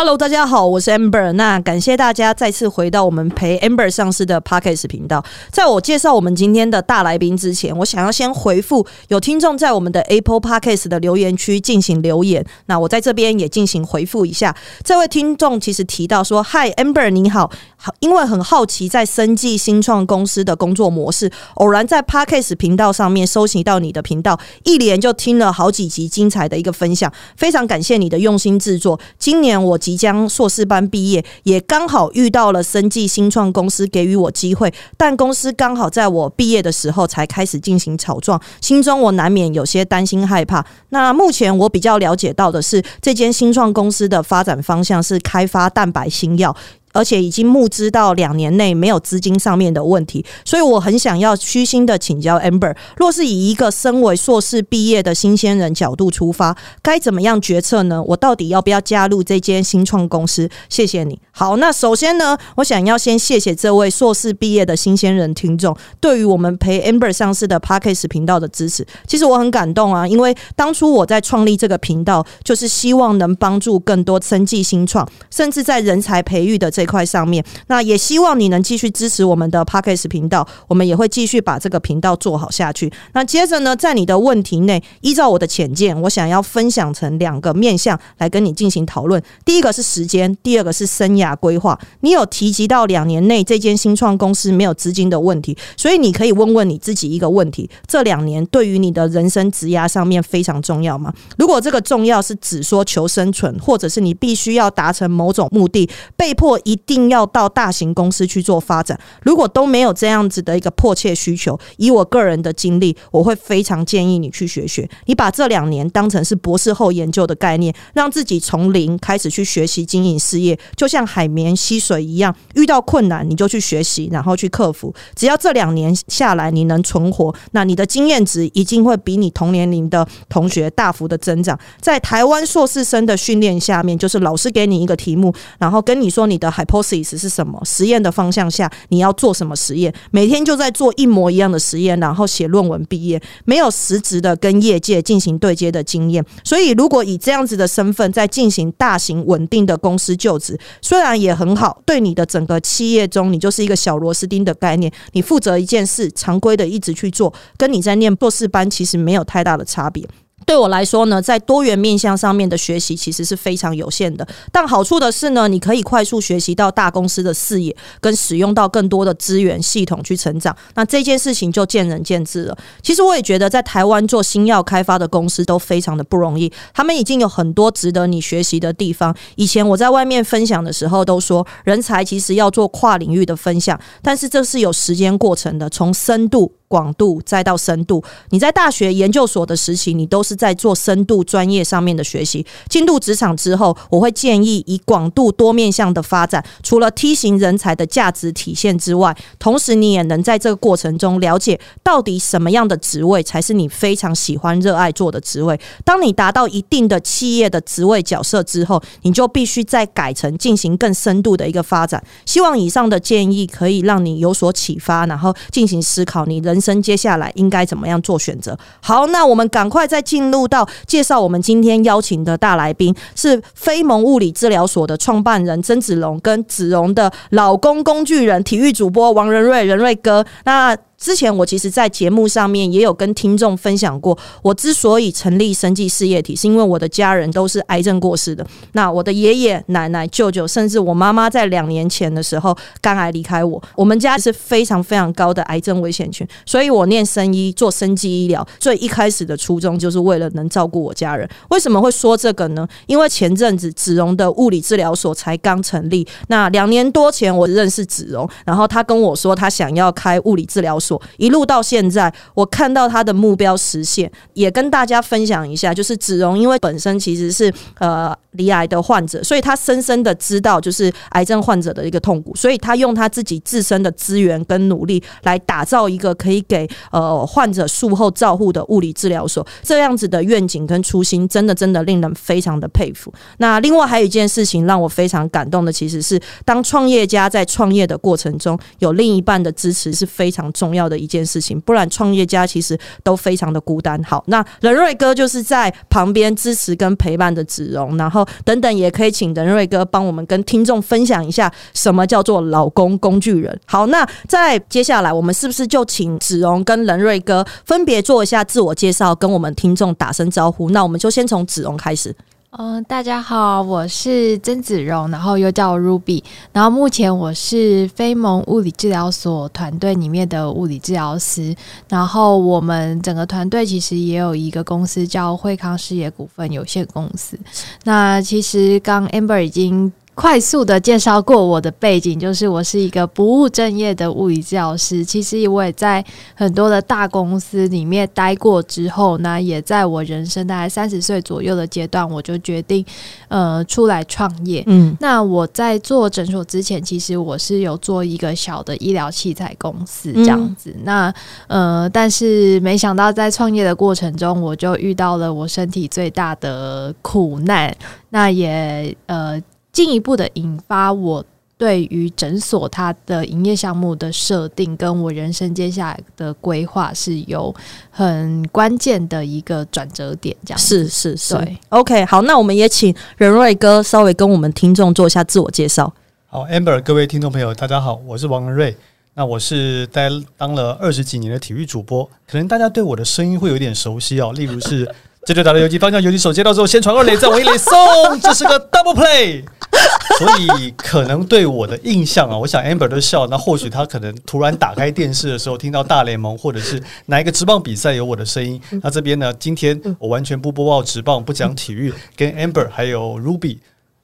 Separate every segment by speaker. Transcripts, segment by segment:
Speaker 1: Hello，大家好，我是 Amber。那感谢大家再次回到我们陪 Amber 上市的 Podcast 频道。在我介绍我们今天的大来宾之前，我想要先回复有听众在我们的 Apple Podcast 的留言区进行留言。那我在这边也进行回复一下。这位听众其实提到说：“Hi Amber，你好，因为很好奇在生计新创公司的工作模式，偶然在 Podcast 频道上面收集到你的频道，一连就听了好几集精彩的一个分享，非常感谢你的用心制作。今年我。”即将硕士班毕业，也刚好遇到了生计新创公司给予我机会，但公司刚好在我毕业的时候才开始进行草创，心中我难免有些担心害怕。那目前我比较了解到的是，这间新创公司的发展方向是开发蛋白新药。而且已经募资到两年内没有资金上面的问题，所以我很想要虚心的请教 Amber，若是以一个身为硕士毕业的新鲜人角度出发，该怎么样决策呢？我到底要不要加入这间新创公司？谢谢你。好，那首先呢，我想要先谢谢这位硕士毕业的新鲜人听众对于我们陪 Amber 上市的 Parkes 频道的支持。其实我很感动啊，因为当初我在创立这个频道，就是希望能帮助更多生计新创，甚至在人才培育的。这块上面，那也希望你能继续支持我们的 p a c k e s 频道，我们也会继续把这个频道做好下去。那接着呢，在你的问题内，依照我的浅见，我想要分享成两个面向来跟你进行讨论。第一个是时间，第二个是生涯规划。你有提及到两年内这间新创公司没有资金的问题，所以你可以问问你自己一个问题：这两年对于你的人生职涯上面非常重要吗？如果这个重要是只说求生存，或者是你必须要达成某种目的，被迫。一定要到大型公司去做发展。如果都没有这样子的一个迫切需求，以我个人的经历，我会非常建议你去学学。你把这两年当成是博士后研究的概念，让自己从零开始去学习经营事业，就像海绵吸水一样。遇到困难你就去学习，然后去克服。只要这两年下来你能存活，那你的经验值一定会比你同年龄的同学大幅的增长。在台湾硕士生的训练下面，就是老师给你一个题目，然后跟你说你的。Hypothesis 是什么？实验的方向下，你要做什么实验？每天就在做一模一样的实验，然后写论文毕业，没有实质的跟业界进行对接的经验。所以，如果以这样子的身份在进行大型稳定的公司就职，虽然也很好，对你的整个企业中，你就是一个小螺丝钉的概念。你负责一件事，常规的一直去做，跟你在念博士班其实没有太大的差别。对我来说呢，在多元面向上面的学习其实是非常有限的。但好处的是呢，你可以快速学习到大公司的视野，跟使用到更多的资源系统去成长。那这件事情就见仁见智了。其实我也觉得，在台湾做新药开发的公司都非常的不容易，他们已经有很多值得你学习的地方。以前我在外面分享的时候都说，人才其实要做跨领域的分享，但是这是有时间过程的，从深度。广度再到深度，你在大学研究所的时期，你都是在做深度专业上面的学习。进入职场之后，我会建议以广度多面向的发展，除了梯形人才的价值体现之外，同时你也能在这个过程中了解到底什么样的职位才是你非常喜欢、热爱做的职位。当你达到一定的企业的职位角色之后，你就必须再改成进行更深度的一个发展。希望以上的建议可以让你有所启发，然后进行思考你人。生接下来应该怎么样做选择？好，那我们赶快再进入到介绍我们今天邀请的大来宾，是非盟物理治疗所的创办人曾子龙，跟子荣的老公工具人体育主播王仁瑞，仁瑞哥。那之前我其实，在节目上面也有跟听众分享过，我之所以成立生计事业体，是因为我的家人都是癌症过世的。那我的爷爷奶奶、舅舅，甚至我妈妈，在两年前的时候肝癌离开我。我们家是非常非常高的癌症危险群，所以我念生医做生计医疗，最一开始的初衷就是为了能照顾我家人。为什么会说这个呢？因为前阵子子荣的物理治疗所才刚成立，那两年多前我认识子荣，然后他跟我说他想要开物理治疗。一路到现在，我看到他的目标实现，也跟大家分享一下。就是子荣，因为本身其实是呃离癌的患者，所以他深深的知道就是癌症患者的一个痛苦，所以他用他自己自身的资源跟努力来打造一个可以给呃患者术后照护的物理治疗所。这样子的愿景跟初心，真的真的令人非常的佩服。那另外还有一件事情让我非常感动的，其实是当创业家在创业的过程中有另一半的支持是非常重要。要的一件事情，不然创业家其实都非常的孤单。好，那任瑞哥就是在旁边支持跟陪伴的子荣，然后等等也可以请任瑞哥帮我们跟听众分享一下什么叫做老公工具人。好，那在接下来我们是不是就请子荣跟任瑞哥分别做一下自我介绍，跟我们听众打声招呼？那我们就先从子荣开始。
Speaker 2: 嗯，大家好，我是曾子荣，然后又叫 Ruby，然后目前我是非盟物理治疗所团队里面的物理治疗师，然后我们整个团队其实也有一个公司叫惠康事业股份有限公司。那其实刚 Amber 已经。快速的介绍过我的背景，就是我是一个不务正业的物理治疗师。其实我也在很多的大公司里面待过之后呢，也在我人生大概三十岁左右的阶段，我就决定呃出来创业。嗯，那我在做诊所之前，其实我是有做一个小的医疗器材公司这样子。那呃，但是没想到在创业的过程中，我就遇到了我身体最大的苦难。那也呃。进一步的引发我对于诊所它的营业项目的设定，跟我人生接下来的规划是有很关键的一个转折点。这样
Speaker 1: 是是是，OK，好，那我们也请任瑞哥稍微跟我们听众做一下自我介绍。
Speaker 3: 好，Amber，各位听众朋友，大家好，我是王仁瑞。那我是待当了二十几年的体育主播，可能大家对我的声音会有点熟悉哦，例如是。这就打了游击方向，游击手接到之后先传二垒，再往一垒送，这是个 double play。所以可能对我的印象啊，我想 Amber 都笑。那或许他可能突然打开电视的时候，听到大联盟或者是哪一个职棒比赛有我的声音。那这边呢，今天我完全不播报职棒，不讲体育，跟 Amber 还有 Ruby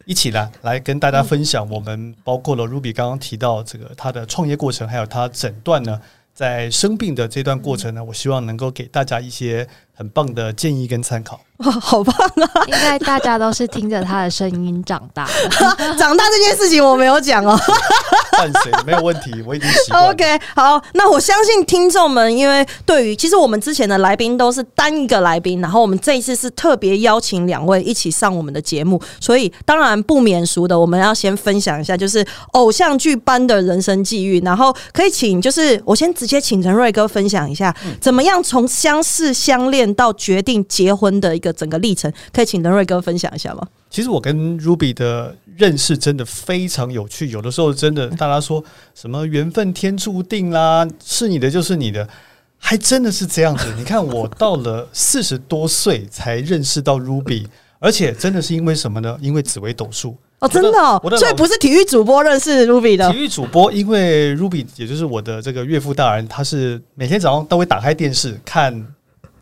Speaker 3: 一起来来跟大家分享。我们包括了 Ruby 刚刚提到这个他的创业过程，还有他诊断呢。在生病的这段过程呢，我希望能够给大家一些很棒的建议跟参考。
Speaker 1: 哇，好棒啊！
Speaker 2: 应该大家都是听着他的声音长大的，
Speaker 1: 长大这件事情我没有讲哦。
Speaker 3: 换谁没有问题，我已经习惯。
Speaker 1: OK，好，那我相信听众们，因为对于其实我们之前的来宾都是单一个来宾，然后我们这一次是特别邀请两位一起上我们的节目，所以当然不免俗的，我们要先分享一下，就是偶像剧般的人生际遇，然后可以请，就是我先直接请陈瑞哥分享一下，怎么样从相识相恋到决定结婚的一个整个历程，可以请陈瑞哥分享一下吗？
Speaker 3: 其实我跟 Ruby 的认识真的非常有趣，有的时候真的大家说什么缘分天注定啦，是你的就是你的，还真的是这样子。你看我到了四十多岁才认识到 Ruby，而且真的是因为什么呢？因为紫微斗数
Speaker 1: 哦，真的，所以不是体育主播认识 Ruby 的。
Speaker 3: 体育主播，因为 Ruby 也就是我的这个岳父大人，他是每天早上都会打开电视看。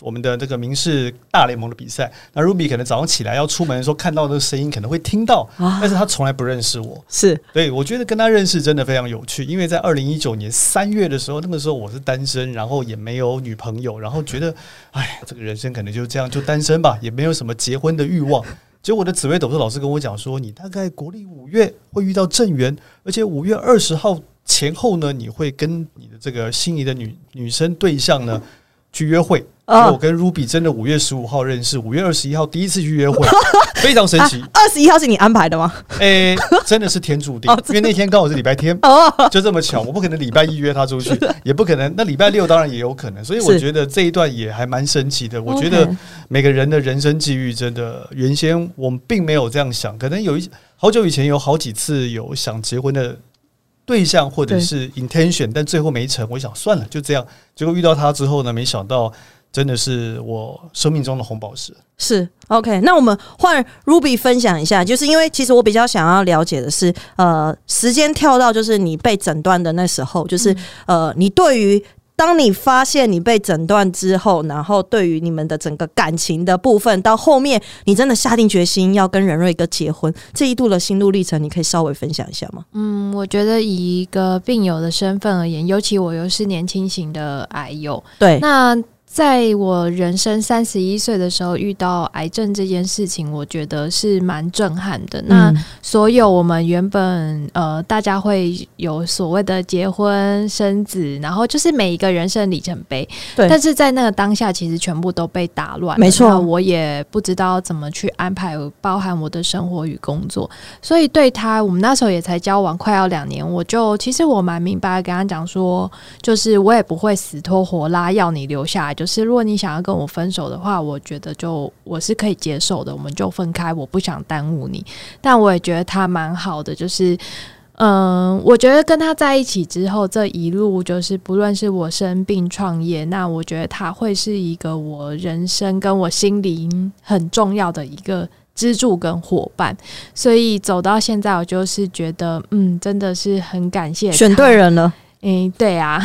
Speaker 3: 我们的这个民事大联盟的比赛，那 Ruby 可能早上起来要出门的时候看到那个声音，可能会听到，但是他从来不认识我。
Speaker 1: 是
Speaker 3: 对，我觉得跟他认识真的非常有趣，因为在二零一九年三月的时候，那个时候我是单身，然后也没有女朋友，然后觉得，哎，这个人生可能就这样，就单身吧，也没有什么结婚的欲望。结果我的紫薇斗数老师跟我讲说，你大概国历五月会遇到正缘，而且五月二十号前后呢，你会跟你的这个心仪的女女生对象呢去约会。我跟 Ruby 真的五月十五号认识，五月二十一号第一次去约会，非常神奇。
Speaker 1: 二十一号是你安排的吗？
Speaker 3: 诶，真的是天注定，因为那天刚好是礼拜天，就这么巧。我不可能礼拜一约他出去，也不可能。那礼拜六当然也有可能，所以我觉得这一段也还蛮神奇的。我觉得每个人的人生际遇，真的原先我们并没有这样想，可能有一好久以前有好几次有想结婚的对象或者是 intention，但最后没成。我想算了，就这样。结果遇到他之后呢，没想到。真的是我生命中的红宝石。
Speaker 1: 是 OK，那我们换 Ruby 分享一下，就是因为其实我比较想要了解的是，呃，时间跳到就是你被诊断的那时候，就是呃，你对于当你发现你被诊断之后，然后对于你们的整个感情的部分，到后面你真的下定决心要跟任瑞哥结婚，这一度的心路历程，你可以稍微分享一下吗？
Speaker 2: 嗯，我觉得以一个病友的身份而言，尤其我又是年轻型的癌友，
Speaker 1: 对，
Speaker 2: 那。在我人生三十一岁的时候遇到癌症这件事情，我觉得是蛮震撼的。那所有我们原本呃，大家会有所谓的结婚生子，然后就是每一个人生里程碑。
Speaker 1: 对，
Speaker 2: 但是在那个当下，其实全部都被打乱。
Speaker 1: 没错，
Speaker 2: 我也不知道怎么去安排，包含我的生活与工作。所以对他，我们那时候也才交往快要两年，我就其实我蛮明白跟他讲说，就是我也不会死拖活拉要你留下来。就是如果你想要跟我分手的话，我觉得就我是可以接受的，我们就分开。我不想耽误你，但我也觉得他蛮好的。就是，嗯，我觉得跟他在一起之后，这一路就是不论是我生病创业，那我觉得他会是一个我人生跟我心灵很重要的一个支柱跟伙伴。所以走到现在，我就是觉得，嗯，真的是很感谢
Speaker 1: 选对人了。
Speaker 2: 嗯，对啊，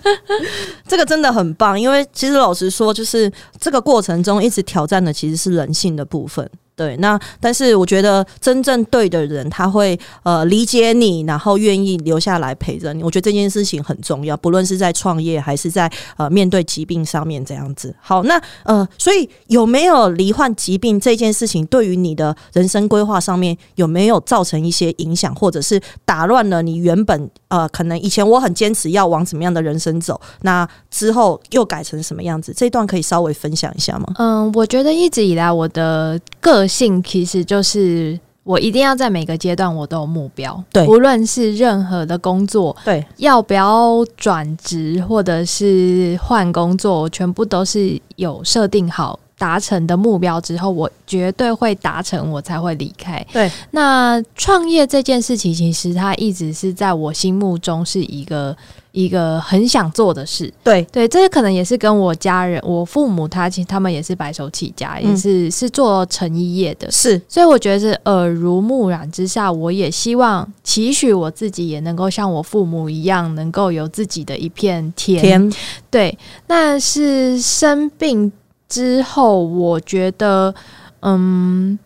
Speaker 1: 这个真的很棒，因为其实老实说，就是这个过程中一直挑战的其实是人性的部分。对，那但是我觉得真正对的人，他会呃理解你，然后愿意留下来陪着你。我觉得这件事情很重要，不论是在创业还是在呃面对疾病上面这样子。好，那呃，所以有没有罹患疾病这件事情，对于你的人生规划上面有没有造成一些影响，或者是打乱了你原本呃可能以前我很坚持要往什么样的人生走，那之后又改成什么样子？这段可以稍微分享一下吗？
Speaker 2: 嗯，我觉得一直以来我的个性其实就是我一定要在每个阶段我都有目标，
Speaker 1: 对，
Speaker 2: 无论是任何的工作，
Speaker 1: 对，
Speaker 2: 要不要转职或者是换工作，全部都是有设定好达成的目标之后，我绝对会达成，我才会离开。
Speaker 1: 对，
Speaker 2: 那创业这件事情，其实它一直是在我心目中是一个。一个很想做的事，
Speaker 1: 对。
Speaker 2: 对，这可能也是跟我家人、我父母他其实他们也是白手起家，也是是做成衣业的，
Speaker 1: 是，
Speaker 2: 所以我觉得是耳濡目染之下，我也希望期许我自己也能够像我父母一样，能够有自己的一片天。对，那是生病之后，我觉得，嗯，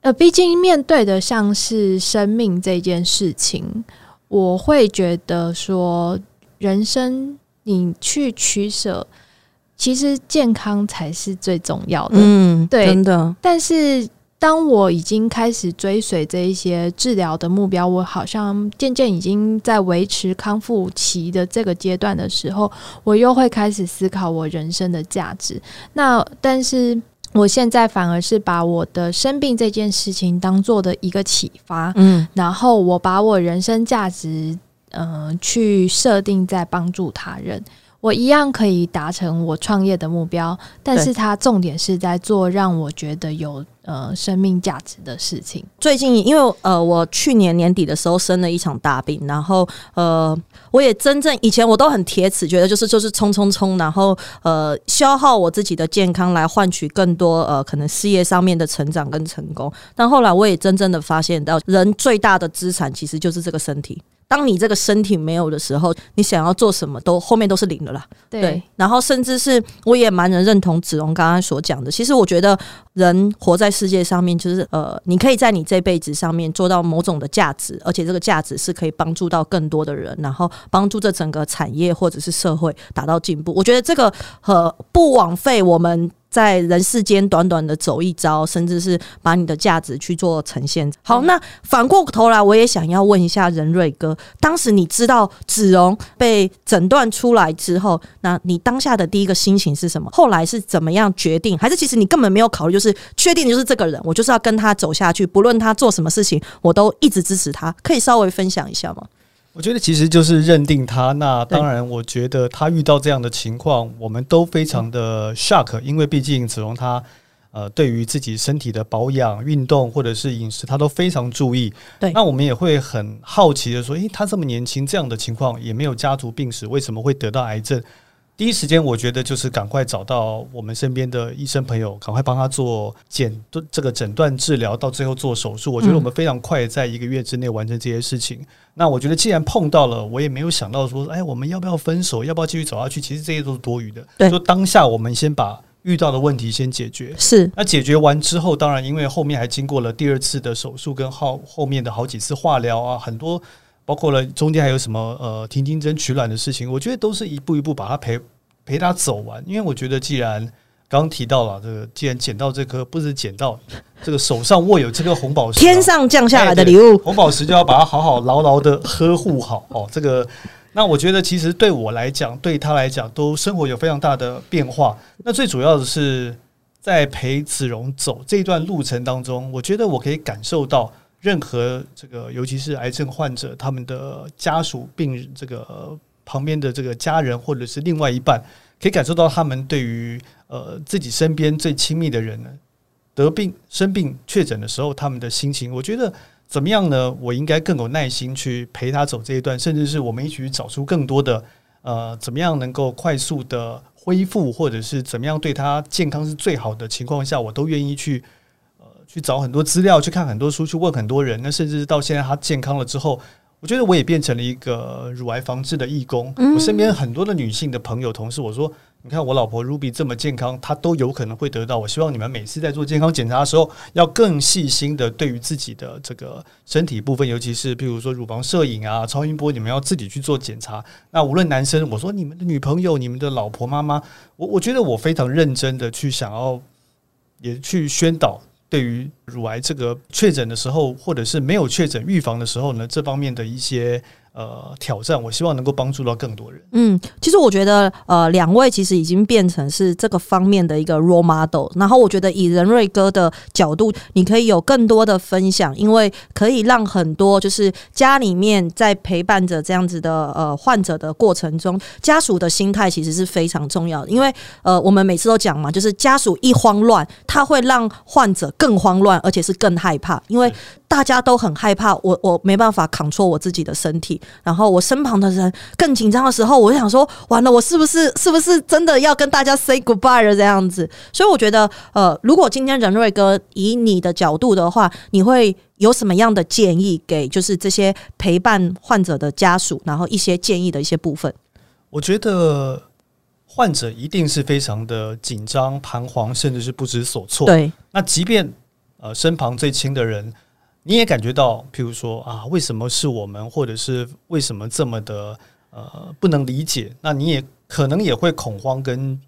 Speaker 2: 呃，毕竟面对的像是生命这件事情。我会觉得说，人生你去取舍，其实健康才是最重要的。
Speaker 1: 嗯，
Speaker 2: 对，
Speaker 1: 真的。
Speaker 2: 但是当我已经开始追随这一些治疗的目标，我好像渐渐已经在维持康复期的这个阶段的时候，我又会开始思考我人生的价值。那但是。我现在反而是把我的生病这件事情当做的一个启发，嗯，然后我把我人生价值，嗯，去设定在帮助他人，我一样可以达成我创业的目标，但是它重点是在做让我觉得有。呃，生命价值的事情。
Speaker 1: 最近，因为呃，我去年年底的时候生了一场大病，然后呃，我也真正以前我都很铁齿，觉得就是就是冲冲冲，然后呃，消耗我自己的健康来换取更多呃，可能事业上面的成长跟成功。但后来我也真正的发现到，人最大的资产其实就是这个身体。当你这个身体没有的时候，你想要做什么都后面都是零的啦。
Speaker 2: 对，
Speaker 1: 然后甚至是我也蛮能认同子龙刚刚所讲的。其实我觉得人活在世界上面，就是呃，你可以在你这辈子上面做到某种的价值，而且这个价值是可以帮助到更多的人，然后帮助这整个产业或者是社会达到进步。我觉得这个和不枉费我们。在人世间短短的走一遭，甚至是把你的价值去做呈现。好，那反过头来，我也想要问一下任瑞哥，当时你知道子荣被诊断出来之后，那你当下的第一个心情是什么？后来是怎么样决定？还是其实你根本没有考虑，就是确定就是这个人，我就是要跟他走下去，不论他做什么事情，我都一直支持他。可以稍微分享一下吗？
Speaker 3: 我觉得其实就是认定他。那当然，我觉得他遇到这样的情况，我们都非常的 shock，因为毕竟子龙他呃，对于自己身体的保养、运动或者是饮食，他都非常注意。
Speaker 1: 对，
Speaker 3: 那我们也会很好奇的说，诶，他这么年轻，这样的情况也没有家族病史，为什么会得到癌症？第一时间，我觉得就是赶快找到我们身边的医生朋友，赶快帮他做检这个诊断治疗，到最后做手术。我觉得我们非常快，在一个月之内完成这些事情。那我觉得，既然碰到了，我也没有想到说，哎，我们要不要分手？要不要继续走下去？其实这些都是多余的。
Speaker 1: 对，
Speaker 3: 就当下我们先把遇到的问题先解决。
Speaker 1: 是，
Speaker 3: 那解决完之后，当然因为后面还经过了第二次的手术，跟后后面的好几次化疗啊，很多包括了中间还有什么呃停经针取卵的事情，我觉得都是一步一步把它陪。陪他走完，因为我觉得既然刚刚提到了这个，既然捡到这颗，不是捡到这个手上握有这颗红宝石啊，
Speaker 1: 天上降下来的礼物，
Speaker 3: 红宝石就要把它好好牢牢的呵护好哦。这个，那我觉得其实对我来讲，对他来讲，都生活有非常大的变化。那最主要的是在陪子荣走这段路程当中，我觉得我可以感受到任何这个，尤其是癌症患者他们的家属、病人这个旁边的这个家人或者是另外一半，可以感受到他们对于呃自己身边最亲密的人呢得病、生病、确诊的时候，他们的心情，我觉得。怎么样呢？我应该更有耐心去陪他走这一段，甚至是我们一起去找出更多的呃，怎么样能够快速的恢复，或者是怎么样对他健康是最好的情况下，我都愿意去去找很多资料，去看很多书，去问很多人。那甚至到现在他健康了之后，我觉得我也变成了一个乳癌防治的义工。我身边很多的女性的朋友、同事，我说。你看我老婆 Ruby 这么健康，她都有可能会得到。我希望你们每次在做健康检查的时候，要更细心的对于自己的这个身体部分，尤其是譬如说乳房摄影啊、超音波，你们要自己去做检查。那无论男生，我说你们的女朋友、你们的老婆、妈妈，我我觉得我非常认真的去想要，也去宣导对于乳癌这个确诊的时候，或者是没有确诊预防的时候呢，这方面的一些。呃，挑战，我希望能够帮助到更多人。
Speaker 1: 嗯，其实我觉得，呃，两位其实已经变成是这个方面的一个 role model。然后，我觉得以仁瑞哥的角度，你可以有更多的分享，因为可以让很多就是家里面在陪伴着这样子的呃患者的过程中，家属的心态其实是非常重要的。因为呃，我们每次都讲嘛，就是家属一慌乱，他会让患者更慌乱，而且是更害怕，因为大家都很害怕，我我没办法 control 我自己的身体。然后我身旁的人更紧张的时候，我就想说，完了，我是不是是不是真的要跟大家 say goodbye 了这样子？所以我觉得，呃，如果今天仁瑞哥以你的角度的话，你会有什么样的建议给就是这些陪伴患者的家属，然后一些建议的一些部分？
Speaker 3: 我觉得患者一定是非常的紧张、彷徨，甚至是不知所措。
Speaker 1: 对，
Speaker 3: 那即便呃身旁最亲的人。你也感觉到，譬如说啊，为什么是我们，或者是为什么这么的呃不能理解？那你也可能也会恐慌跟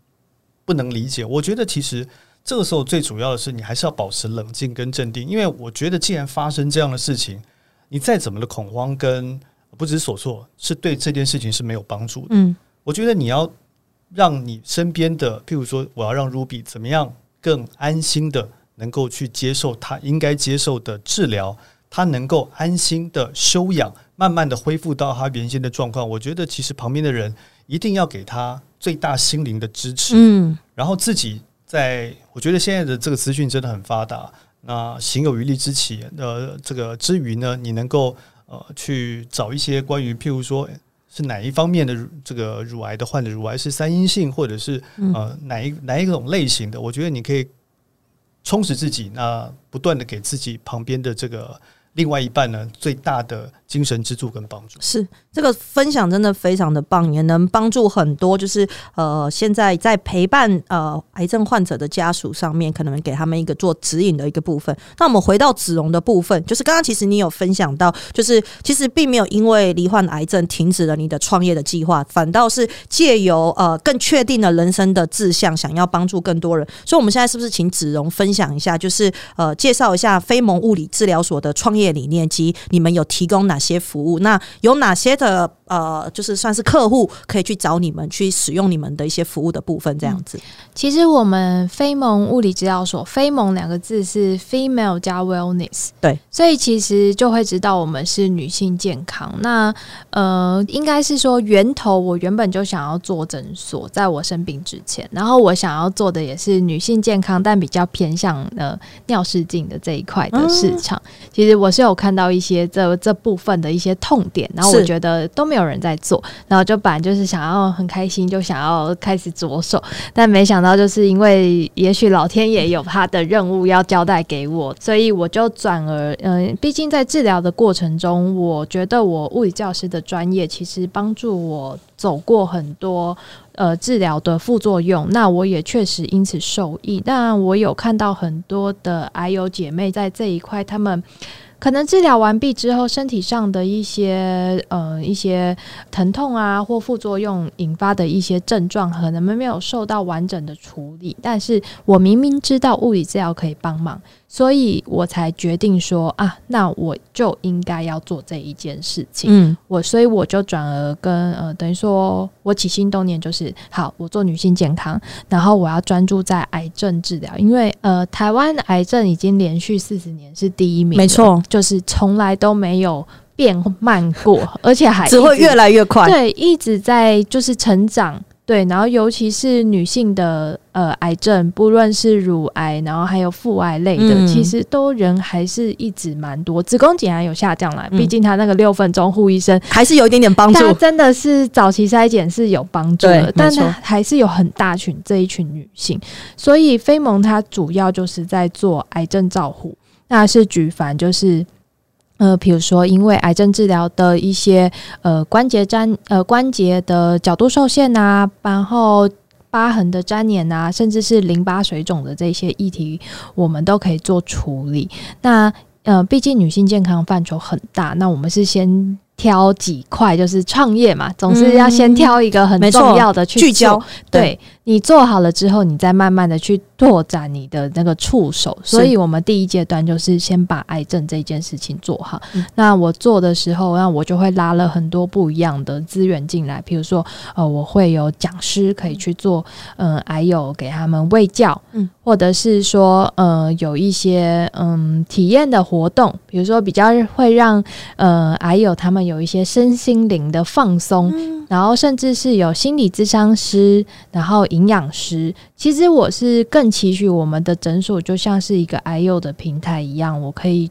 Speaker 3: 不能理解。我觉得其实这个时候最主要的是，你还是要保持冷静跟镇定，因为我觉得既然发生这样的事情，你再怎么的恐慌跟不知所措，是对这件事情是没有帮助的。嗯，我觉得你要让你身边的，譬如说，我要让 Ruby 怎么样更安心的。能够去接受他应该接受的治疗，他能够安心的休养，慢慢的恢复到他原先的状况。我觉得其实旁边的人一定要给他最大心灵的支持。嗯，然后自己在，我觉得现在的这个资讯真的很发达，那行有余力之起，呃，这个之余呢，你能够呃去找一些关于譬如说是哪一方面的这个乳癌的患者，乳癌是三阴性或者是呃哪一哪一种类型的，我觉得你可以。充实自己，那不断的给自己旁边的这个另外一半呢，最大的精神支柱跟帮助
Speaker 1: 是。这个分享真的非常的棒，也能帮助很多。就是呃，现在在陪伴呃癌症患者的家属上面，可能给他们一个做指引的一个部分。那我们回到子荣的部分，就是刚刚其实你有分享到，就是其实并没有因为罹患癌症停止了你的创业的计划，反倒是借由呃更确定了人生的志向，想要帮助更多人。所以，我们现在是不是请子荣分享一下，就是呃介绍一下非盟物理治疗所的创业理念及你们有提供哪些服务？那有哪些的？呃呃，就是算是客户可以去找你们去使用你们的一些服务的部分，这样子。
Speaker 2: 其实我们非盟物理治疗所“非盟”两个字是 female 加 wellness，
Speaker 1: 对，
Speaker 2: 所以其实就会知道我们是女性健康。那呃，应该是说源头，我原本就想要做诊所，在我生病之前，然后我想要做的也是女性健康，但比较偏向呃尿失禁的这一块的市场。其实我是有看到一些这这部分的一些痛点，然后我觉得。都没有人在做，然后就本来就是想要很开心，就想要开始着手，但没想到就是因为也许老天爷有他的任务要交代给我，所以我就转而嗯，毕竟在治疗的过程中，我觉得我物理教师的专业其实帮助我走过很多呃治疗的副作用，那我也确实因此受益。但我有看到很多的癌友姐妹在这一块，他们。可能治疗完毕之后，身体上的一些呃一些疼痛啊或副作用引发的一些症状，可能没有受到完整的处理。但是我明明知道物理治疗可以帮忙，所以我才决定说啊，那我就应该要做这一件事情。
Speaker 1: 嗯
Speaker 2: 我所以我就转而跟呃，等于说我起心动念就是，好，我做女性健康，然后我要专注在癌症治疗，因为呃，台湾的癌症已经连续四十年是第一名，
Speaker 1: 没，错，
Speaker 2: 就是从来都没有变慢过，而且还
Speaker 1: 只会越来越快。
Speaker 2: 对，一直在就是成长。对，然后尤其是女性的呃癌症，不论是乳癌，然后还有腹癌类的，
Speaker 1: 嗯
Speaker 2: 其实都人还是一直蛮多。子宫颈癌有下降啦，
Speaker 1: 嗯
Speaker 2: 毕竟他那个六分钟护医生，
Speaker 1: 还是有一点点帮助
Speaker 2: 他。真的是早期筛检是有帮助的，但
Speaker 1: 没错
Speaker 2: 他还是有很大群这一群女性，所以飞蒙它主要就是在做癌症照护，那是举凡就是。呃，比如说，因为癌症治疗的一些呃关节粘呃关节的角度受限啊，然后疤痕的粘连啊，甚至是淋巴水肿的这些议题，我们都可以做处理。那呃，毕竟女性健康范畴很大，那我们是先挑几块，就是创业嘛，总是要先挑一个很重要的去
Speaker 1: 聚焦
Speaker 2: 做。对你做好了之后，你再慢慢的去拓展你的那个触手。所以我们第一阶段就是先把癌症这件事情做好。
Speaker 1: 嗯
Speaker 2: 那我做的时候，那我就会拉了很多不一样的资源进来，比如说，呃，我会有讲师可以去做，嗯、癌友给他们喂教，
Speaker 1: 嗯
Speaker 2: 或者是说，呃，有一些嗯体验的活动，比如说比较会让呃癌友他们有一些身心灵的放松，然后甚至是有心理咨商师，然后营养师。其实我是更期许我们的诊所就像是一个 I U 的平台一样，我可以。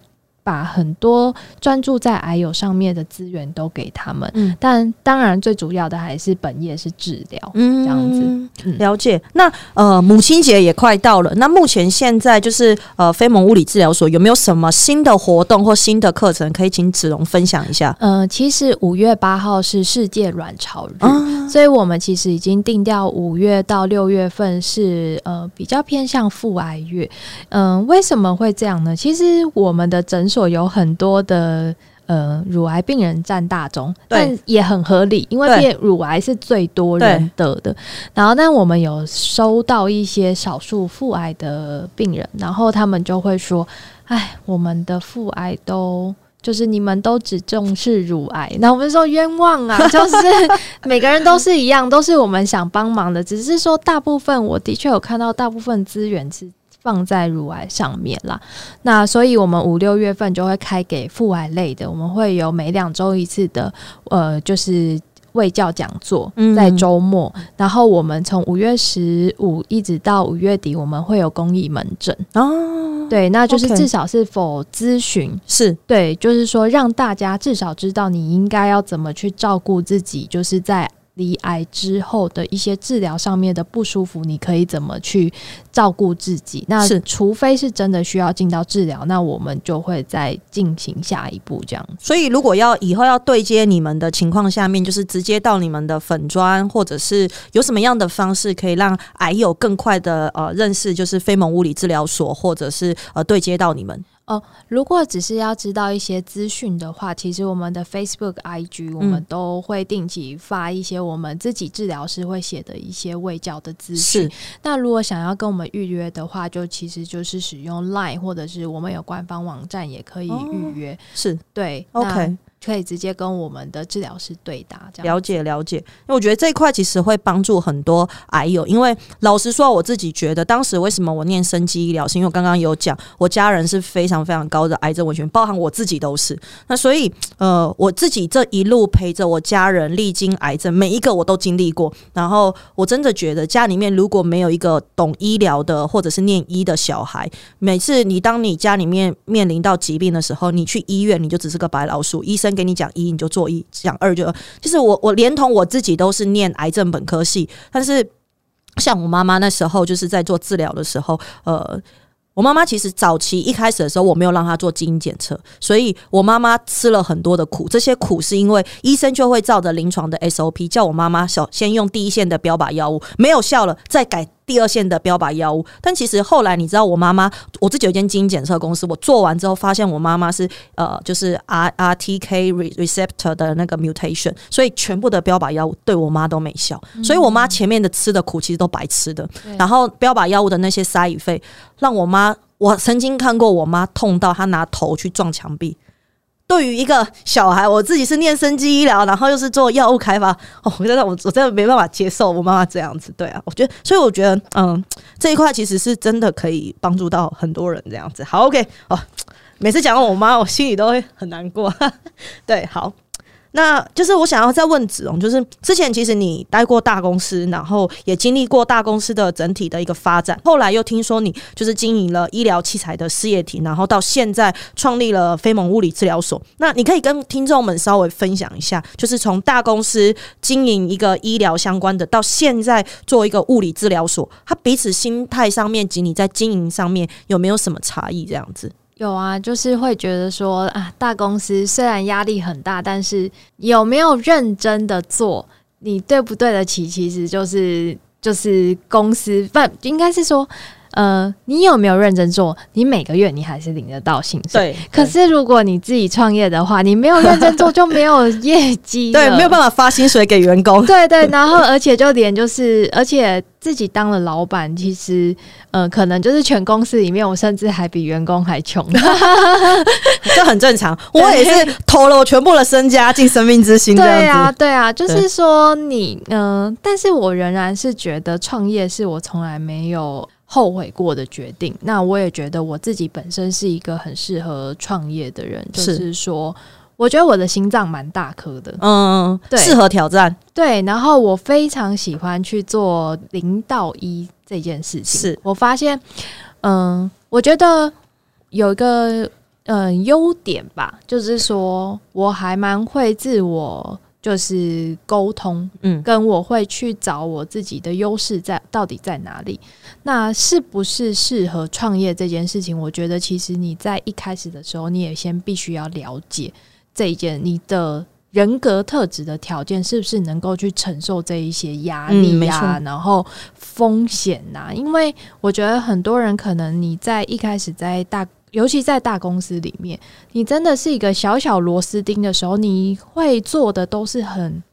Speaker 2: 把很多专注在癌友上面的资源都给他们，
Speaker 1: 嗯
Speaker 2: 但当然最主要的还是本业是治疗，
Speaker 1: 嗯
Speaker 2: 这样子嗯
Speaker 1: 了解。那呃，母亲节也快到了，那目前现在就是呃，非盟物理治疗所有没有什么新的活动或新的课程可以请子龙分享一下？
Speaker 2: 呃，其实五月八号是世界卵巢日，
Speaker 1: 啊，
Speaker 2: 所以我们其实已经定掉五月到六月份是呃比较偏向腹癌月。嗯、为什么会这样呢？其实我们的诊所有很多的。呃，乳癌病人占大宗，但也很合理，因为变乳癌是最多人得的。然后，但我们有收到一些少数腹癌的病人，然后他们就会说：“哎，我们的腹癌都就是你们都只重视乳癌，那我们说冤枉啊，就是每个人都是一样，都是我们想帮忙的，只是说大部分我的确有看到大部分资源是。放在乳癌上面啦，那所以我们五六月份就会开给腹癌类的，我们会有每两周一次的，呃，就是卫教讲座
Speaker 1: 嗯，
Speaker 2: 在周末，然后我们从五月十五一直到五月底，我们会有公益门诊，
Speaker 1: 哦，
Speaker 2: 对，那就是至少是否咨询，
Speaker 1: 是。
Speaker 2: 对，就是说让大家至少知道你应该要怎么去照顾自己，就是在离癌之后的一些治疗上面的不舒服，你可以怎么去照顾自己？那
Speaker 1: 是
Speaker 2: 除非是真的需要进到治疗，那我们就会再进行下一步这样。
Speaker 1: 所以，如果要以后要对接你们的情况下面，就是直接到你们的粉砖，或者是有什么样的方式可以让癌友更快的呃认识，就是非蒙物理治疗所，或者是呃对接到你们。
Speaker 2: 如果只是要知道一些资讯的话，其实我们的 Facebook、IG 我们都会定期发一些我们自己治疗师会写的一些卫教的资讯
Speaker 1: 是。
Speaker 2: 那如果想要跟我们预约的话，就其实就是使用 Line 或者是我们有官方网站也可以预约。
Speaker 1: 是
Speaker 2: 对
Speaker 1: 哦 OK，
Speaker 2: 那可以直接跟我们的治疗师对答，这样
Speaker 1: 了解了解，因为我觉得这一块其实会帮助很多癌友。因为老实说，我自己觉得当时为什么我念生机医疗，是因为我刚刚有讲，我家人是非常非常高的癌症文学，包含我自己都是。那所以呃，我自己这一路陪着我家人历经癌症，每一个我都经历过。然后我真的觉得家里面如果没有一个懂医疗的或者是念医的小孩，每次你当你家里面面临到疾病的时候，你去医院你就只是个白老鼠，医生给你讲一你就做一，讲二就二。就是我我连同我自己都是念癌症本科系，但是像我妈妈那时候就是在做治疗的时候，呃。我妈妈其实早期一开始的时候，我没有让她做基因检测，所以我妈妈吃了很多的苦。这些苦是因为医生就会照着临床的 SOP，叫我妈妈小先用第一线的标靶药物，没有效了再改第二线的标靶药物。但其实后来你知道，我妈妈我自己有一间基因检测公司，我做完之后发现我妈妈是呃，就是 R R T K receptor 的那个 mutation，所以全部的标靶药物对我妈都没效，所以我妈前面的吃的苦其实都白吃的。然后标靶药物的那些 side effect 让我妈，我曾经看过我妈痛到她拿头去撞墙壁。对于一个小孩，我自己是念生机医疗，然后又是做药物开发，哦，我真的我我真的没办法接受我妈妈这样子。对啊，我觉得，所以我觉得，嗯，这一块其实是真的可以帮助到很多人这样子。好，OK，哦，每次讲到我妈，我心里都会很难过。对，好。那就是我想要再问子荣，就是之前其实你待过大公司，然后也经历过大公司的整体的一个发展，后来又听说你就是经营了医疗器材的事业体，然后到现在创立了飞蒙物理治疗所。那你可以跟听众们稍微分享一下，就是从大公司经营一个医疗相关的，到现在做一个物理治疗所，它彼此心态上面及你在经营上面有没有什么差异？这样子。
Speaker 2: 有啊，就是会觉得说啊，大公司虽然压力很大，但是有没有认真的做，你对不对得起？其实就是就是公司不应该是说。呃，你有没有认真做？你每个月你还是领得到薪水。
Speaker 1: 对。
Speaker 2: 可是如果你自己创业的话，你没有认真做，就没有业绩。
Speaker 1: 对，没有办法发薪水给员工。
Speaker 2: 对对，然后而且就连就是，而且自己当了老板，其实呃，可能就是全公司里面，我甚至还比员工还穷。
Speaker 1: 这很正常。我也是投了我全部的身家进生命之星。对
Speaker 2: 啊，对啊，就是说你嗯，但是我仍然是觉得创业是我从来没有。后悔过的决定，那我也觉得我自己本身是一个很适合创业的人，就是说，我觉得我的心脏蛮大颗的，
Speaker 1: 嗯，对，适合挑战，
Speaker 2: 对。然后我非常喜欢去做零到一这件事情，
Speaker 1: 是。
Speaker 2: 我发现，嗯，我觉得有一个嗯优点吧，就是说我还蛮会自我。就是沟通，嗯，跟我会去找我自己的优势在到底在哪里？那是不是适合创业这件事情？我觉得其实你在一开始的时候，你也先必须要了解这一件你的人格特质的条件是不是能够去承受这一些压力呀，然后风险呐？因为我觉得很多人可能你在一开始在大。尤其在大公司里面，你真的是一个小小螺丝钉的时候，你会做的都是很，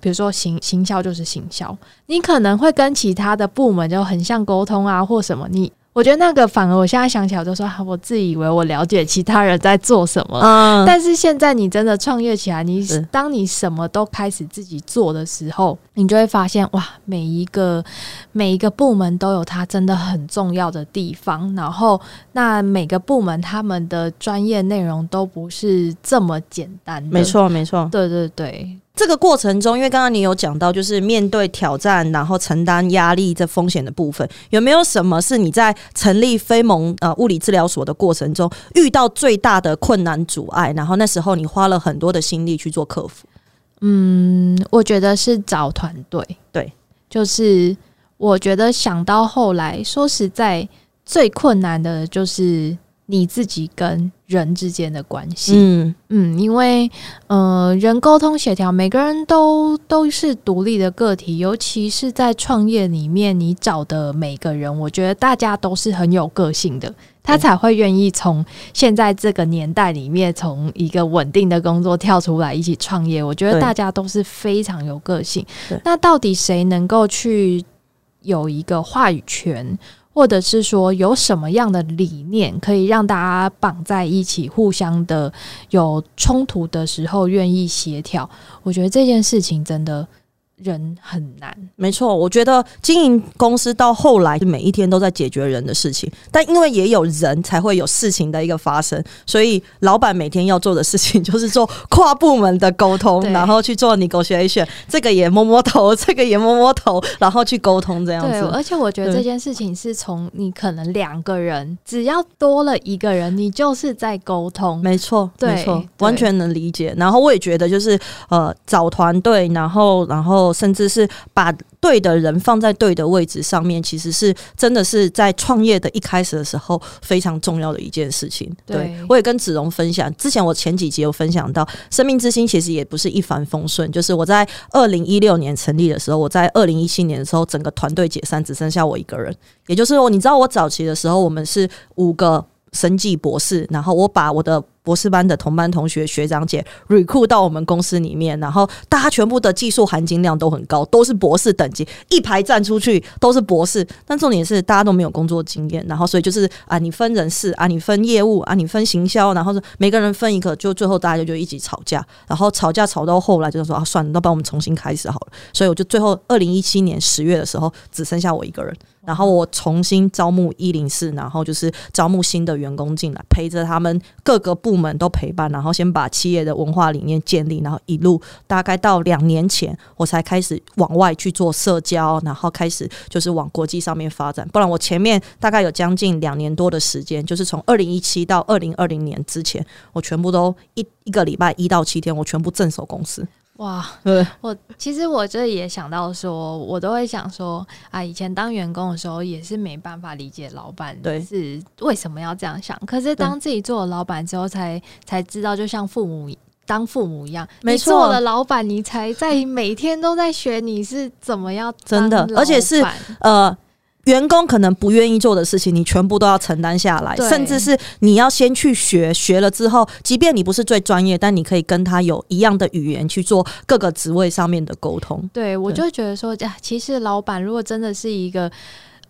Speaker 2: 比如说行行销就是行销，你可能会跟其他的部门就很像沟通啊，或什么你。我觉得那个反而，我现在想起来我就说，我自以为我了解其他人在做什么，嗯，但是现在你真的创业起来，你当你什么都开始自己做的时候，你就会发现，哇，每一个每一个部门都有它真的很重要的地方，然后那每个部门他们的专业内容都不是这么简单，
Speaker 1: 没错，没错，
Speaker 2: 对对对。
Speaker 1: 这个过程中，因为刚刚你有讲到，就是面对挑战，然后承担压力这风险的部分，有没有什么是你在成立非盟呃物理治疗所的过程中遇到最大的困难阻碍？然后那时候你花了很多的心力去做克服。
Speaker 2: 嗯，我觉得是找团队。
Speaker 1: 对，
Speaker 2: 就是我觉得想到后来，说实在，最困难的就是。你自己跟人之间的关系，嗯嗯，因为呃，人沟通协调，每个人都都是独立的个体，尤其是在创业里面，你找的每个人，我觉得大家都是很有个性的，他才会愿意从现在这个年代里面，从一个稳定的工作跳出来一起创业。我觉得大家都是非常有个性。那到底谁能够去有一个话语权？或者是说有什么样的理念可以让大家绑在一起，互相的有冲突的时候愿意协调？我觉得这件事情真的。人很难，
Speaker 1: 没错。我觉得经营公司到后来，每一天都在解决人的事情，但因为也有人才会有事情的一个发生，所以老板每天要做的事情就是做跨部门的沟通，然后去做 negotiation，这个也摸摸头，这个也摸摸头，然后去沟通这样子。
Speaker 2: 而且我觉得这件事情是从你可能两个人，只要多了一个人，你就是在沟通。
Speaker 1: 没错，没错，完全能理解。然后我也觉得就是呃，找团队，然后然后。候，甚至是把对的人放在对的位置上面，其实是真的是在创业的一开始的时候非常重要的一件事情。
Speaker 2: 对
Speaker 1: 我也跟子荣分享，之前我前几集有分享到，生命之星其实也不是一帆风顺，就是我在二零一六年成立的时候，我在二零一七年的时候，整个团队解散，只剩下我一个人。也就是说，你知道我早期的时候，我们是五个生计博士，然后我把我的博士班的同班同学、学长姐 recruit 到我们公司里面，然后大家全部的技术含金量都很高，都是博士等级，一排站出去都是博士。但重点是大家都没有工作经验，然后所以就是啊，你分人事啊，你分业务啊，你分行销，然后是每个人分一个，就最后大家就一起吵架，然后吵架吵到后来就是说啊，算了，那帮我们重新开始好了。所以我就最后二零一七年十月的时候，只剩下我一个人。然后我重新招募一零四，然后就是招募新的员工进来，陪着他们各个部部门都陪伴，然后先把企业的文化理念建立，然后一路大概到两年前，我才开始往外去做社交，然后开始就是往国际上面发展。不然我前面大概有将近两年多的时间，就是从二零一七到二零二零年之前，我全部都一一个礼拜一到七天，我全部镇守公司。
Speaker 2: 哇，
Speaker 1: 对，
Speaker 2: 我其实我这也想到说，我都会想说啊，以前当员工的时候也是没办法理解老板
Speaker 1: 对。
Speaker 2: 是为什么要这样想，可是当自己做了老板之后才，才知道，就像父母当父母一样，
Speaker 1: 没错
Speaker 2: 你做了老板，你才在每天都在学你是怎么样
Speaker 1: 真的而且是呃，员工可能不愿意做的事情，你全部都要承担下来，甚至是你要先去学，学了之后，即便你不是最专业，但你可以跟他有一样的语言去做各个职位上面的沟通。
Speaker 2: 对，我就觉得说，啊，其实老板如果真的是一个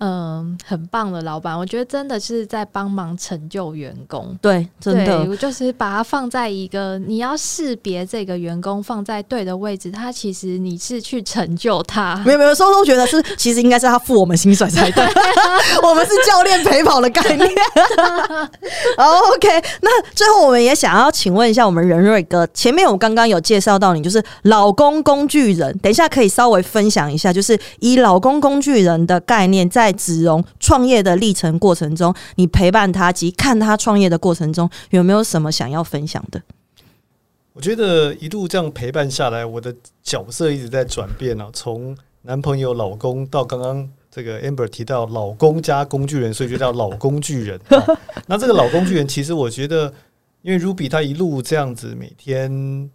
Speaker 2: 嗯很棒的老板，我觉得真的是在帮忙成就员工。
Speaker 1: 对，真
Speaker 2: 对，
Speaker 1: 的，
Speaker 2: 我就是把它放在一个你要识别这个员工放在对的位置，他其实你是去成就他。
Speaker 1: 没有没有，时候都觉得是，其实应该是他付我们薪水才对，我们是教练陪跑的概念。好，OK，那最后我们也想要请问一下我们任瑞哥，前面我刚刚有介绍到你就是老公工具人，等一下可以稍微分享一下，就是以老公工具人的概念，在子荣创业的历程过程中，你陪伴他及看他创业的过程中，有没有什么想要分享的？
Speaker 3: 我觉得一路这样陪伴下来，我的角色一直在转变啊，从男朋友、老公到刚刚这个 Amber 提到老公加工具人，所以就叫老工具人。啊 那这个老工具人，其实我觉得，因为 Ruby 他一路这样子，每天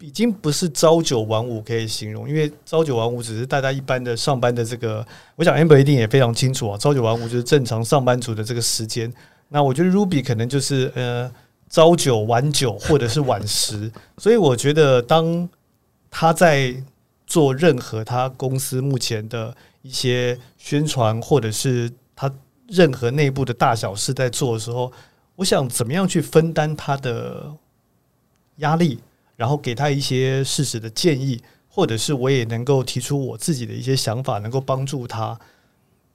Speaker 3: 已经不是朝九晚五可以形容，因为朝九晚五只是大家一般的上班的这个，我想 Amber 一定也非常清楚啊，朝九晚五就是正常上班族的这个时间。那我觉得 Ruby 可能就是呃。朝九晚九或者是晚十，所以我觉得当他在做任何他公司目前的一些宣传，或者是他任何内部的大小事在做的时候，我想怎么样去分担他的压力，然后给他一些事实的建议，或者是我也能够提出我自己的一些想法，能够帮助他。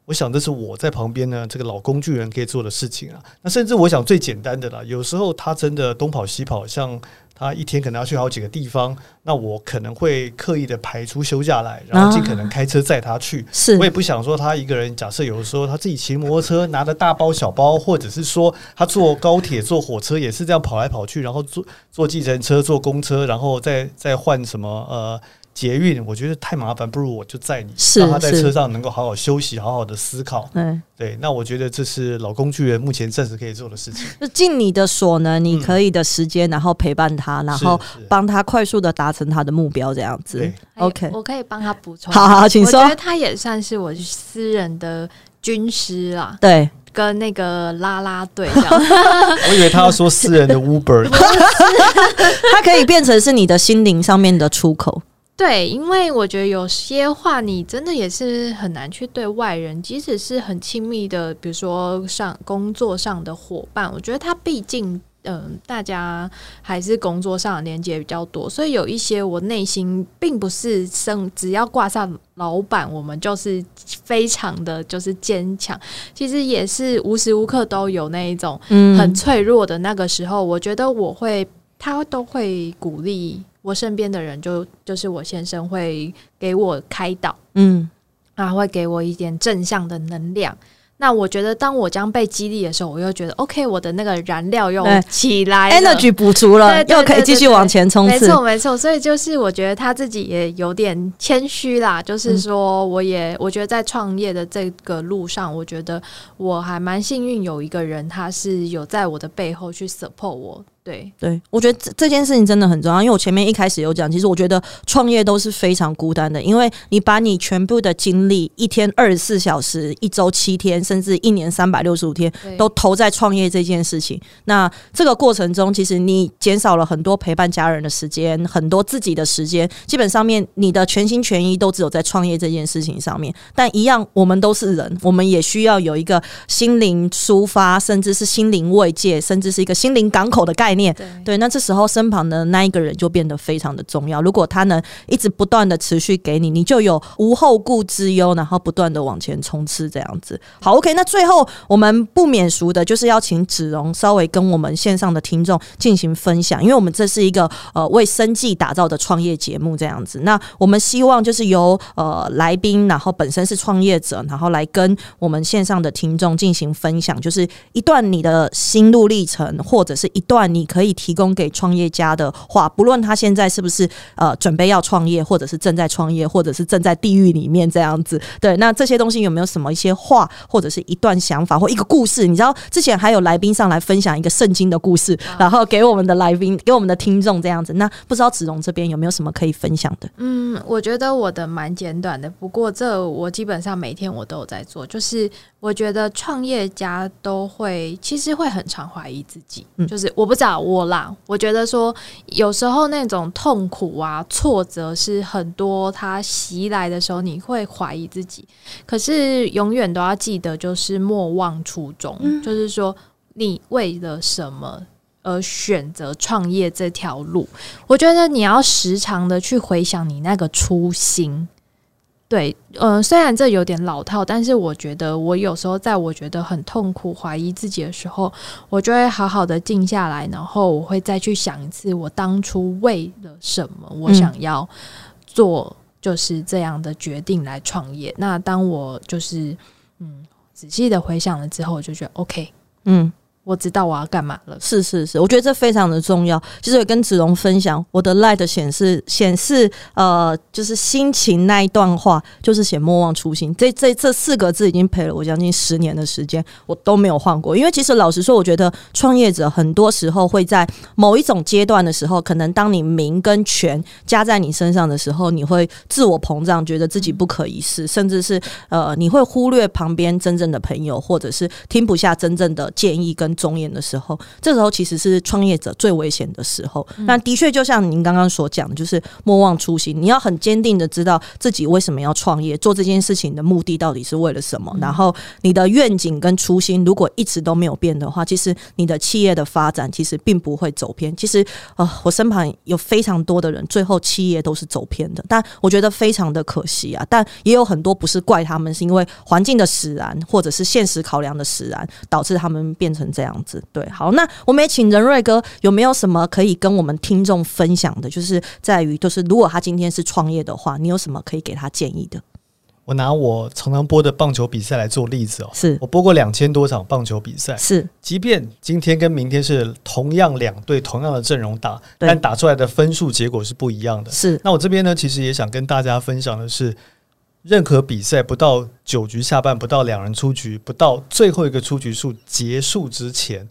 Speaker 3: 我想这是我在旁边呢，这个老工具人可以做的事情啊。那甚至我想最简单的啦，有时候他真的东跑西跑，像他一天可能要去好几个地方，那我可能会刻意的排出休假来，然后尽可能开车载他去。
Speaker 1: 是
Speaker 3: 我也不想说他一个人，假设有的时候他自己骑摩托车，拿着大包小包，或者是说他坐高铁、坐火车也是这样跑来跑去，然后坐坐计程车、坐公车，然后再再换什么呃捷运，我觉得太麻烦，不如我就载你，
Speaker 1: 是
Speaker 3: 让他在
Speaker 1: 是
Speaker 3: 车上能够好好休息，好好的思考。
Speaker 1: 对。
Speaker 3: 对，那我觉得这是老工具人目前暂时可以做的事情。
Speaker 1: 就尽你的所能，你可以的时间，然后陪伴他，然后帮他快速的达成他的目标，这样子 OK，
Speaker 2: 我可以帮他补充。
Speaker 1: 好好，请说
Speaker 2: 我觉。得他也算是我私人的军师啦，
Speaker 1: 对，
Speaker 2: 跟那个啦啦队。
Speaker 3: 我以为他要说私人的 Uber，
Speaker 1: 他可以变成是你的心灵上面的出口。
Speaker 2: 对，因为我觉得有些话你真的也是很难去对外人，即使是很亲密的，比如说上工作上的伙伴，我觉得他毕竟。嗯，大家还是工作上的连接比较多，所以有一些我内心并不是生，只要挂上老板，我们就是非常的就是坚强。其实也是无时无刻都有那一种
Speaker 1: 嗯
Speaker 2: 很脆弱的那个时候，我觉得我会，他都会鼓励我身边的人，就就是我先生会给我开导，
Speaker 1: 嗯
Speaker 2: 啊会给我一点正向的能量。那我觉得，当我将被激励的时候，我又觉得 OK，我的那个燃料又起来
Speaker 1: ，energy 补足了，又可以继续往前冲刺。
Speaker 2: 没错，没错。所以就是我觉得他自己也有点谦虚啦，就是说，我也我觉得在创业的这个路上，我觉得我还蛮幸运，有一个人他是有在我的背后去 support 我。对，
Speaker 1: 对，我觉得这这件事情真的很重要，因为我前面一开始有讲，其实我觉得创业都是非常孤单的，因为你把你全部的精力，一天二十四小时，一周七天，甚至一年三百六十五天，都投在创业这件事情。那这个过程中，其实你减少了很多陪伴家人的时间，很多自己的时间，基本上面你的全心全意都只有在创业这件事情上面。但一样，我们都是人，我们也需要有一个心灵抒发，甚至是心灵慰藉，甚至是一个心灵港口的概念。
Speaker 2: 对
Speaker 1: 对，那这时候身旁的那一个人就变得非常的重要。如果他能一直不断的持续给你，你就有无后顾之忧，然后不断的往前冲刺这样子。好，OK，那最后我们不免俗的就是要请子荣稍微跟我们线上的听众进行分享，因为我们这是一个呃为生计打造的创业节目这样子。那我们希望就是由呃来宾，然后本身是创业者，然后来跟我们线上的听众进行分享，就是一段你的心路历程，或者是一段你可以提供给创业家的话，不论他现在是不是呃准备要创业，或者是正在创业，或者是正在地狱里面这样子。对，那这些东西有没有什么一些话，或者是一段想法或一个故事？你知道之前还有来宾上来分享一个圣经的故事，然后给我们的来宾，给我们的听众这样子。那不知道子荣这边有没有什么可以分享的？
Speaker 2: 嗯，我觉得我的蛮简短的，不过这我基本上每天我都有在做。就是我觉得创业家都会，其实会很常怀疑自己。
Speaker 1: 嗯
Speaker 2: 就是我不知道我啦，我觉得说有时候那种痛苦啊、挫折是很多，它袭来的时候，你会怀疑自己。可是永远都要记得，就是莫忘初衷，就是说你为了什么。而选择创业这条路，我觉得你要时常的去回想你那个初心。对，呃，虽然这有点老套，但是我觉得我有时候在我觉得很痛苦、怀疑自己的时候，我就会好好的静下来，然后我会再去想一次，我当初为了什么，我
Speaker 1: 嗯
Speaker 2: 想要做就是这样的决定来创业。那当我就是嗯仔细的回想了之后，我就觉得 OK，
Speaker 1: 嗯。
Speaker 2: 我知道我要干嘛了。
Speaker 1: 是是是，我觉得这非常的重要。其实我跟子荣分享，我的 Light 显示显示呃，就是心情那一段话，就是写莫忘初心。这这这四个字已经陪了我将近十年的时间，我都没有换过。因为其实老实说，我觉得创业者很多时候会在某一种阶段的时候，可能当你名跟权加在你身上的时候，你会自我膨胀，觉得自己不可一世，甚至是呃，你会忽略旁边真正的朋友，或者是听不下真正的建议跟忠言的时候，这时候其实是创业者最危险的时候。那的确，就像您刚刚所讲的，就是莫忘初心，你要很坚定的知道自己为什么要创业，做这件事情的目的到底是为了什么。然后你的愿景跟初心如果一直都没有变的话，其实你的企业的发展其实并不会走偏。其实呃，我身旁有非常多的人，最后企业都是走偏的，但我觉得非常的可惜啊。但也有很多不是怪他们，是因为环境的使然，或者是现实考量的使然，导致他们变成这样子。对，好，那我们也请仁瑞哥有没有什么可以跟我们听众分享的？就是在于，就是如果他今天是创业的话，你有什么可以给他建议的？
Speaker 3: 我拿我常常播的棒球比赛来做例子哦，
Speaker 1: 是
Speaker 3: 我播过两千多场棒球比赛，
Speaker 1: 是，
Speaker 3: 即便今天跟明天是同样两队同样的阵容打，但打出来的分数结果是不一样的。
Speaker 1: 是，
Speaker 3: 那我这边呢，其实也想跟大家分享的是，任何比赛不到九局下半，不到两人出局，不到最后一个出局数结束之前，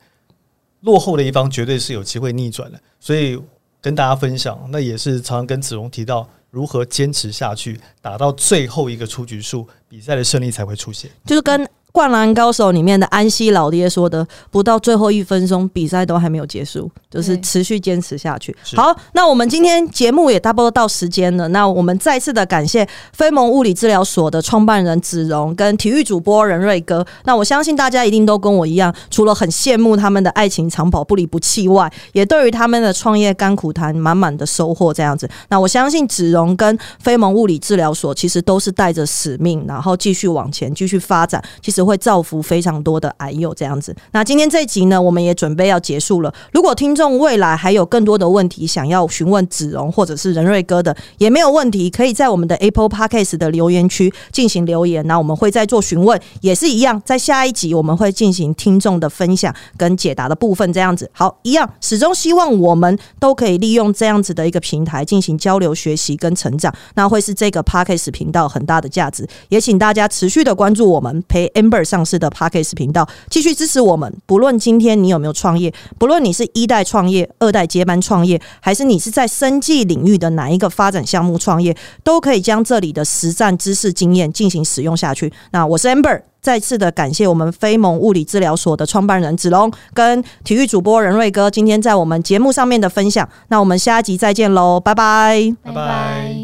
Speaker 3: 落后的一方绝对是有机会逆转的。所以跟大家分享，那也是常常跟子龙提到如何坚持下去，打到最后一个出局数，比赛的胜利才会出现。
Speaker 1: 就是跟。灌篮高手里面的安西老爹说的，不到最后一分钟，比赛都还没有结束，就是持续坚持下去。好，那我们今天节目也差不多到时间了，那我们再次的感谢飞盟物理治疗所的创办人子荣跟体育主播任瑞哥。那我相信大家一定都跟我一样，除了很羡慕他们的爱情长跑不离不弃外，也对于他们的创业甘苦谈满满的收获这样子。那我相信子荣跟飞盟物理治疗所其实都是带着使命，然后继续往前，继续发展。其实会造福非常多的癌友这样子。那今天这集呢，我们也准备要结束了。如果听众未来还有更多的问题想要询问子荣或者是仁瑞哥的，也没有问题，可以在我们的 Apple Podcast 的留言区进行留言，那我们会再做询问，也是一样，在下一集我们会进行听众的分享跟解答的部分，这样子。好，一样，始终希望我们都可以利用这样子的一个平台进行交流、学习跟成长，那会是这个 Podcast 频道很大的价值。也请大家持续的关注我们陪 Em 上市的 Podcast 频道，继续支持我们。不论今天你有没有创业，不论你是一代创业、二代接班创业，还是你是在生计领域的哪一个发展项目创业，都可以将这里的实战知识经验进行使用下去。那我是 Amber，再次的感谢我们飞盟物理治疗所的创办人子龙跟体育主播任瑞哥今天在我们节目上面的分享。那我们下一集再见喽，拜拜。
Speaker 3: 拜拜